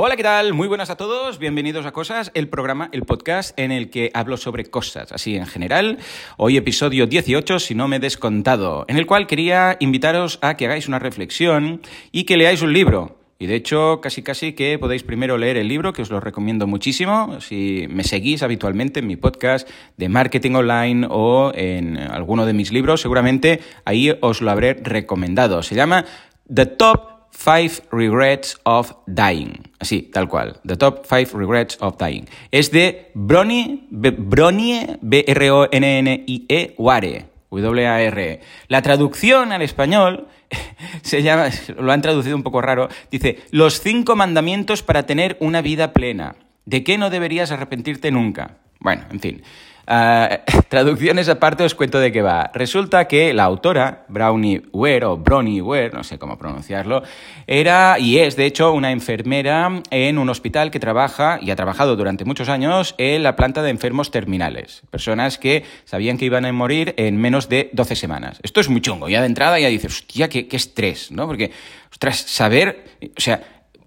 Hola, ¿qué tal? Muy buenas a todos, bienvenidos a Cosas, el programa, el podcast en el que hablo sobre cosas, así en general. Hoy episodio 18, si no me he descontado, en el cual quería invitaros a que hagáis una reflexión y que leáis un libro. Y de hecho, casi casi que podéis primero leer el libro, que os lo recomiendo muchísimo. Si me seguís habitualmente en mi podcast de marketing online o en alguno de mis libros, seguramente ahí os lo habré recomendado. Se llama The Top Five Regrets of Dying. Así, tal cual. The Top Five Regrets of Dying. Es de Bronnie, Bronnie B-R-O-N-N-I-E, Ware. W-A-R. La traducción al español se llama, lo han traducido un poco raro, dice, los cinco mandamientos para tener una vida plena. ¿De qué no deberías arrepentirte nunca? Bueno, en fin. Uh, traducciones aparte os cuento de qué va. Resulta que la autora, Brownie Ware o Bronnie Ware, no sé cómo pronunciarlo, era y es de hecho una enfermera en un hospital que trabaja y ha trabajado durante muchos años en la planta de enfermos terminales. Personas que sabían que iban a morir en menos de 12 semanas. Esto es muy chungo. Ya de entrada ya dices, hostia, qué, qué estrés, ¿no? Porque, ostras, saber, o sea,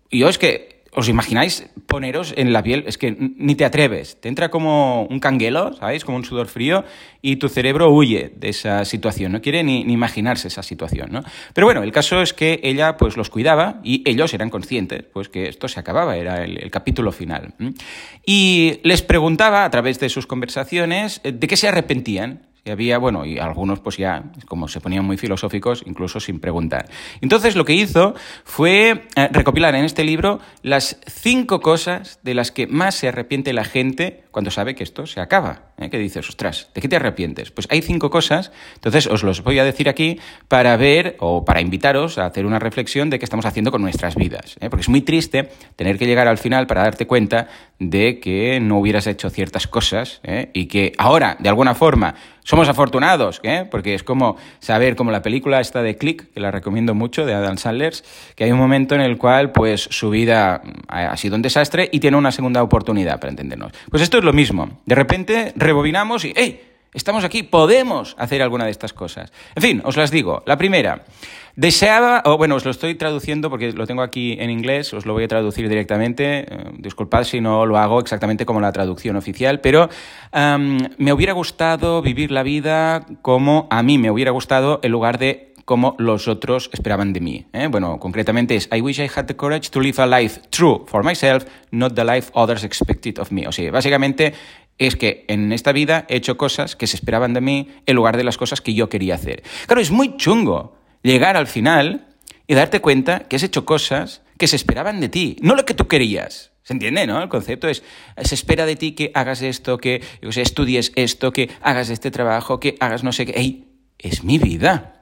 yo es que ¿Os imagináis poneros en la piel? Es que ni te atreves. Te entra como un canguelo, ¿sabéis? Como un sudor frío y tu cerebro huye de esa situación. No quiere ni, imaginarse esa situación, ¿no? Pero bueno, el caso es que ella pues los cuidaba y ellos eran conscientes pues que esto se acababa, era el, el capítulo final. Y les preguntaba a través de sus conversaciones eh, de qué se arrepentían y había, bueno, y algunos pues ya, como se ponían muy filosóficos, incluso sin preguntar. Entonces lo que hizo fue eh, recopilar en este libro las cinco cosas de las que más se arrepiente la gente cuando sabe que esto se acaba. ¿eh? Que dices, ostras, ¿de qué te arrepientes? Pues hay cinco cosas, entonces os los voy a decir aquí para ver o para invitaros a hacer una reflexión de qué estamos haciendo con nuestras vidas. ¿eh? Porque es muy triste tener que llegar al final para darte cuenta de que no hubieras hecho ciertas cosas ¿eh? y que ahora, de alguna forma, somos afortunados, ¿eh? porque es como saber, como la película esta de Click, que la recomiendo mucho, de Adam Sandler, que hay un momento en el cual pues su vida ha sido un desastre y tiene una segunda oportunidad, para entendernos. Pues esto es lo mismo. De repente rebobinamos y. Estamos aquí, podemos hacer alguna de estas cosas. En fin, os las digo. La primera, deseaba, o bueno, os lo estoy traduciendo porque lo tengo aquí en inglés, os lo voy a traducir directamente. Eh, disculpad si no lo hago exactamente como la traducción oficial, pero me hubiera gustado vivir la vida como a mí me hubiera gustado en lugar de como los otros esperaban de mí. ¿eh? Bueno, concretamente es I wish I had the courage to live a life true for myself, not the life others expected of me. O sea, básicamente es que en esta vida he hecho cosas que se esperaban de mí en lugar de las cosas que yo quería hacer. Claro, es muy chungo llegar al final y darte cuenta que has hecho cosas que se esperaban de ti, no lo que tú querías. ¿Se entiende, no? El concepto es, se espera de ti que hagas esto, que estudies esto, que hagas este trabajo, que hagas no sé qué. ¡Ey! Es mi vida.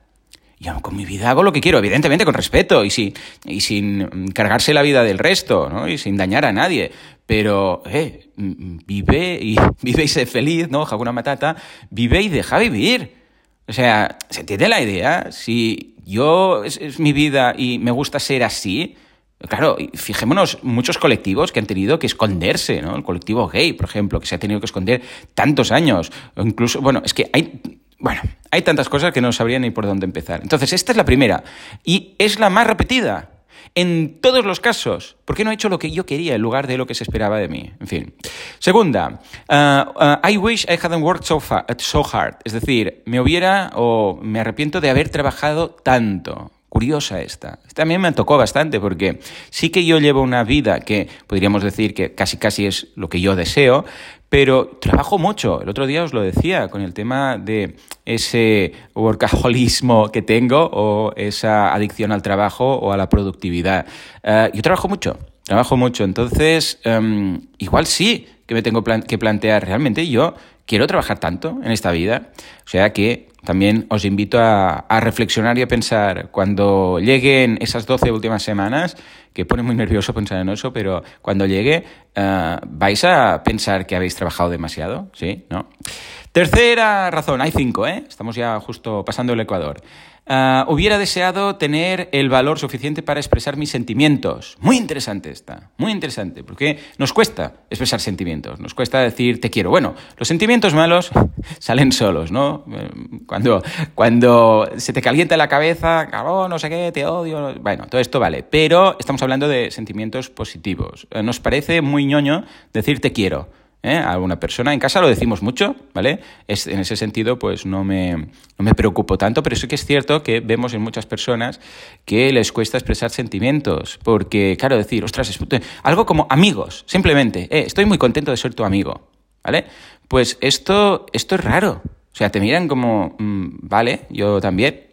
Yo con mi vida hago lo que quiero, evidentemente con respeto y, sin, y sin cargarse la vida del resto, ¿no? Y sin dañar a nadie. Pero, eh, vive y, vive y sé feliz, ¿no? Hakuna Matata, vive y deja vivir. O sea, ¿se entiende la idea? Si yo es, mi vida y me gusta ser así, Claro, fijémonos, muchos colectivos que han tenido que esconderse, ¿no? El colectivo gay, por ejemplo, que se ha tenido que esconder tantos años. O incluso, bueno, es que hay bueno, hay tantas cosas que no sabría ni por dónde empezar. Entonces, esta es la primera y es la más repetida. En todos los casos, ¿por qué no he hecho lo que yo quería en lugar de lo que se esperaba de mí? En fin. Segunda, uh, uh, I wish I hadn't worked so, so hard. Es decir, me hubiera o me arrepiento de haber trabajado tanto. Curiosa esta. También me tocó bastante porque sí que yo llevo una vida que podríamos decir que casi casi es lo que yo deseo, pero trabajo mucho. El otro día os lo decía con el tema de ese workaholismo que tengo o esa adicción al trabajo o a la productividad. Eh, yo trabajo mucho, trabajo mucho. Entonces, em, igual sí que me tengo que plantear realmente yo quiero trabajar tanto en esta vida. O sea que también os invito a, reflexionar y a pensar cuando lleguen esas 12 últimas semanas, que pone muy nervioso pensar en eso, pero cuando llegue eh, vais a pensar que habéis trabajado demasiado, ¿sí? ¿No? Tercera razón, hay cinco, ¿eh? Estamos ya justo pasando el Ecuador. Ah, hubiera deseado tener el valor suficiente para expresar mis sentimientos. Muy interesante esta, muy interesante, porque nos cuesta expresar sentimientos, nos cuesta decir te quiero. Bueno, los sentimientos malos salen solos, ¿no? Eh, cuando, cuando se te calienta la cabeza, cabrón, no sé qué, te odio, bueno, todo esto vale, pero estamos hablando de sentimientos positivos. Eh, nos parece muy ñoño decir te quiero. ¿Eh? a una persona. En casa lo decimos mucho, ¿vale? Es, en ese sentido, pues no me, no me preocupo tanto, pero sí que es cierto que vemos en muchas personas que les cuesta expresar sentimientos, porque, claro, decir, ostras, es, algo como amigos, simplemente, eh, estoy muy contento de ser tu amigo, ¿vale? Pues esto, esto es raro. O sea, te miran como, mm, vale, yo también,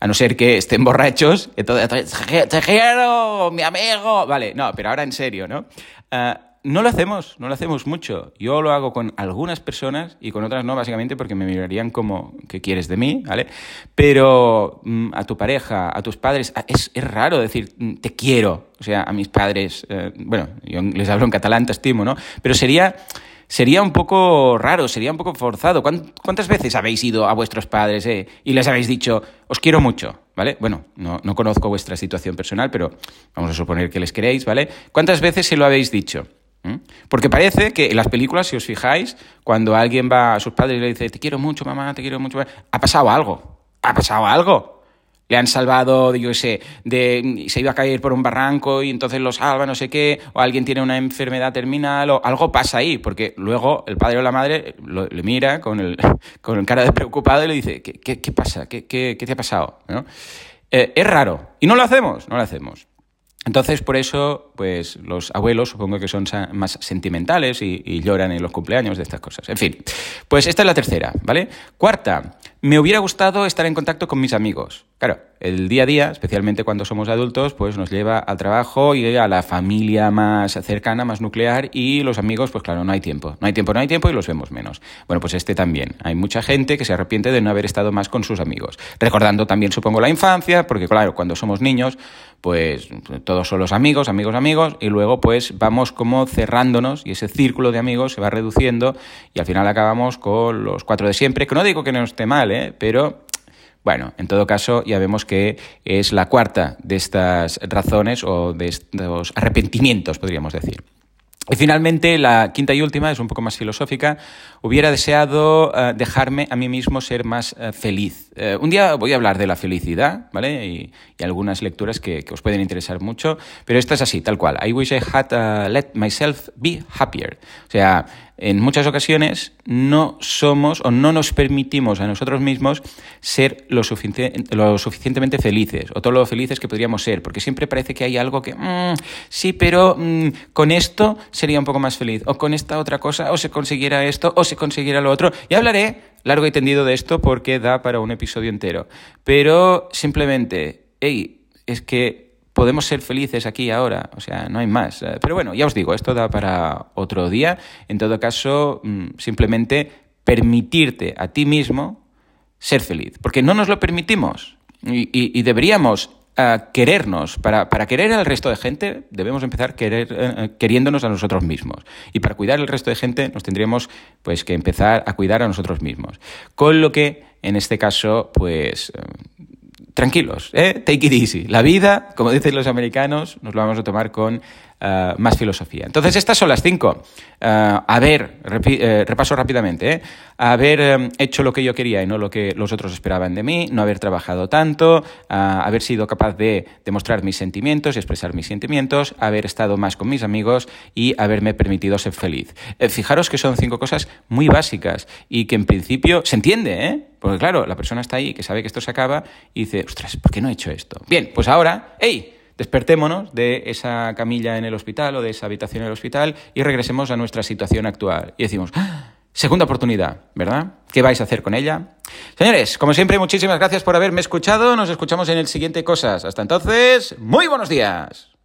a no ser que estén borrachos, entonces, te quiero, mi amigo. Vale, no, pero ahora en serio, ¿no? Ah, no lo hacemos, no lo hacemos mucho. Yo lo hago con algunas personas y con otras no, básicamente porque me mirarían como, ¿qué quieres de mí? ¿Vale? Pero mm, a tu pareja, a tus padres, es, raro decir, mm, te quiero. O sea, a mis padres, eh, bueno, yo les hablo en catalán, te estimo, ¿no? Pero sería, sería un poco raro, sería un poco forzado. ¿Cuántas veces habéis ido a vuestros padres eh, y les habéis dicho, os quiero mucho? ¿Vale? Bueno, no, no conozco vuestra situación personal, pero vamos a suponer que les queréis, ¿vale? ¿Cuántas veces se lo habéis dicho? Porque parece que en las películas, si os fijáis, cuando alguien va a sus padres y le dice, te quiero mucho, mamá, te quiero mucho, ha pasado algo. Ha pasado algo. Le han salvado, yo sé, de, se iba a caer por un barranco y entonces lo salva, no sé qué, o alguien tiene una enfermedad terminal, o algo pasa ahí, porque luego el padre o la madre le mira con el, con el cara de preocupado y le dice, ¿qué, qué, pasa? ¿Qué, ¿Qué, te ha pasado? Eh, es raro. Y no lo hacemos, no lo hacemos. Entonces, por eso, pues los abuelos supongo que son más sentimentales y, y, lloran en los cumpleaños de estas cosas. En fin, pues esta es la tercera, ¿vale? Cuarta, me hubiera gustado estar en contacto con mis amigos. Claro, el día a día, especialmente cuando somos adultos, pues nos lleva al trabajo y a la familia más cercana, más nuclear y los amigos, pues claro, no hay tiempo. No hay tiempo, no hay tiempo y los vemos menos. Bueno, pues este también. Hay mucha gente que se arrepiente de no haber estado más con sus amigos. Recordando también, supongo, la infancia, porque claro, cuando somos niños, pues todos son los amigos, amigos, amigos, y luego pues vamos como cerrándonos y ese círculo de amigos se va reduciendo y al final acabamos con los cuatro de siempre, que no digo que no esté mal, ¿eh? pero bueno, en todo caso, ya vemos que es la cuarta de estas razones o de estos arrepentimientos, podríamos decir. Y finalmente, la quinta y última es un poco más filosófica. Hubiera deseado eh, dejarme a mí mismo ser más eh, feliz. Eh, un día voy a hablar de la felicidad, ¿vale? Y, algunas lecturas que, que, os pueden interesar mucho, pero esta es así, tal cual. I wish I had let myself be happier. O sea, en muchas ocasiones no somos o no nos permitimos a nosotros mismos ser lo, lo suficientemente felices o todo lo felices que podríamos ser, porque siempre parece que hay algo que, mm, sí, pero mm, con esto sería un poco más feliz, o con esta otra cosa, o se consiguiera esto, o se consiguiera lo otro. Y hablaré largo y tendido de esto porque da para un episodio entero. Pero simplemente, hey, es que podemos ser felices aquí ahora, o sea, no hay más. Eh, pero bueno, ya os digo, esto da para otro día. En todo caso, mm, simplemente permitirte a ti mismo ser feliz, porque no nos lo permitimos y, deberíamos eh, querernos. Para, para, querer al resto de gente, debemos empezar querer, eh, queriéndonos a nosotros mismos. Y para cuidar al resto de gente, nos tendríamos pues, que empezar a cuidar a nosotros mismos. Con lo que, en este caso, pues tranquilos, ¿eh? take it easy. La vida, como dicen los americanos, nos lo vamos a tomar con uh, más filosofía. Entonces, estas son las cinco. Haber, eh, repaso rápidamente, ¿eh? haber hecho lo que yo quería y no lo que los otros esperaban de mí, no haber trabajado tanto, haber sido capaz de demostrar mis sentimientos y expresar mis sentimientos, haber estado más con mis amigos y haberme permitido ser feliz. Eh, fijaros que son cinco cosas muy básicas y que en principio se entiende, ¿eh? Porque claro, la persona está ahí que sabe que esto se acaba y dice, ostras, ¿por qué no he hecho esto? Bien, pues ahora, ¡hey! Despertémonos de esa camilla en el hospital o de esa habitación en el hospital y regresemos a nuestra situación actual. Y decimos, ¡Ah! segunda oportunidad, ¿verdad? ¿Qué vais a hacer con ella? Señores, como siempre, muchísimas gracias por haberme escuchado. Nos escuchamos en el siguiente Cosas. Hasta entonces, muy buenos días.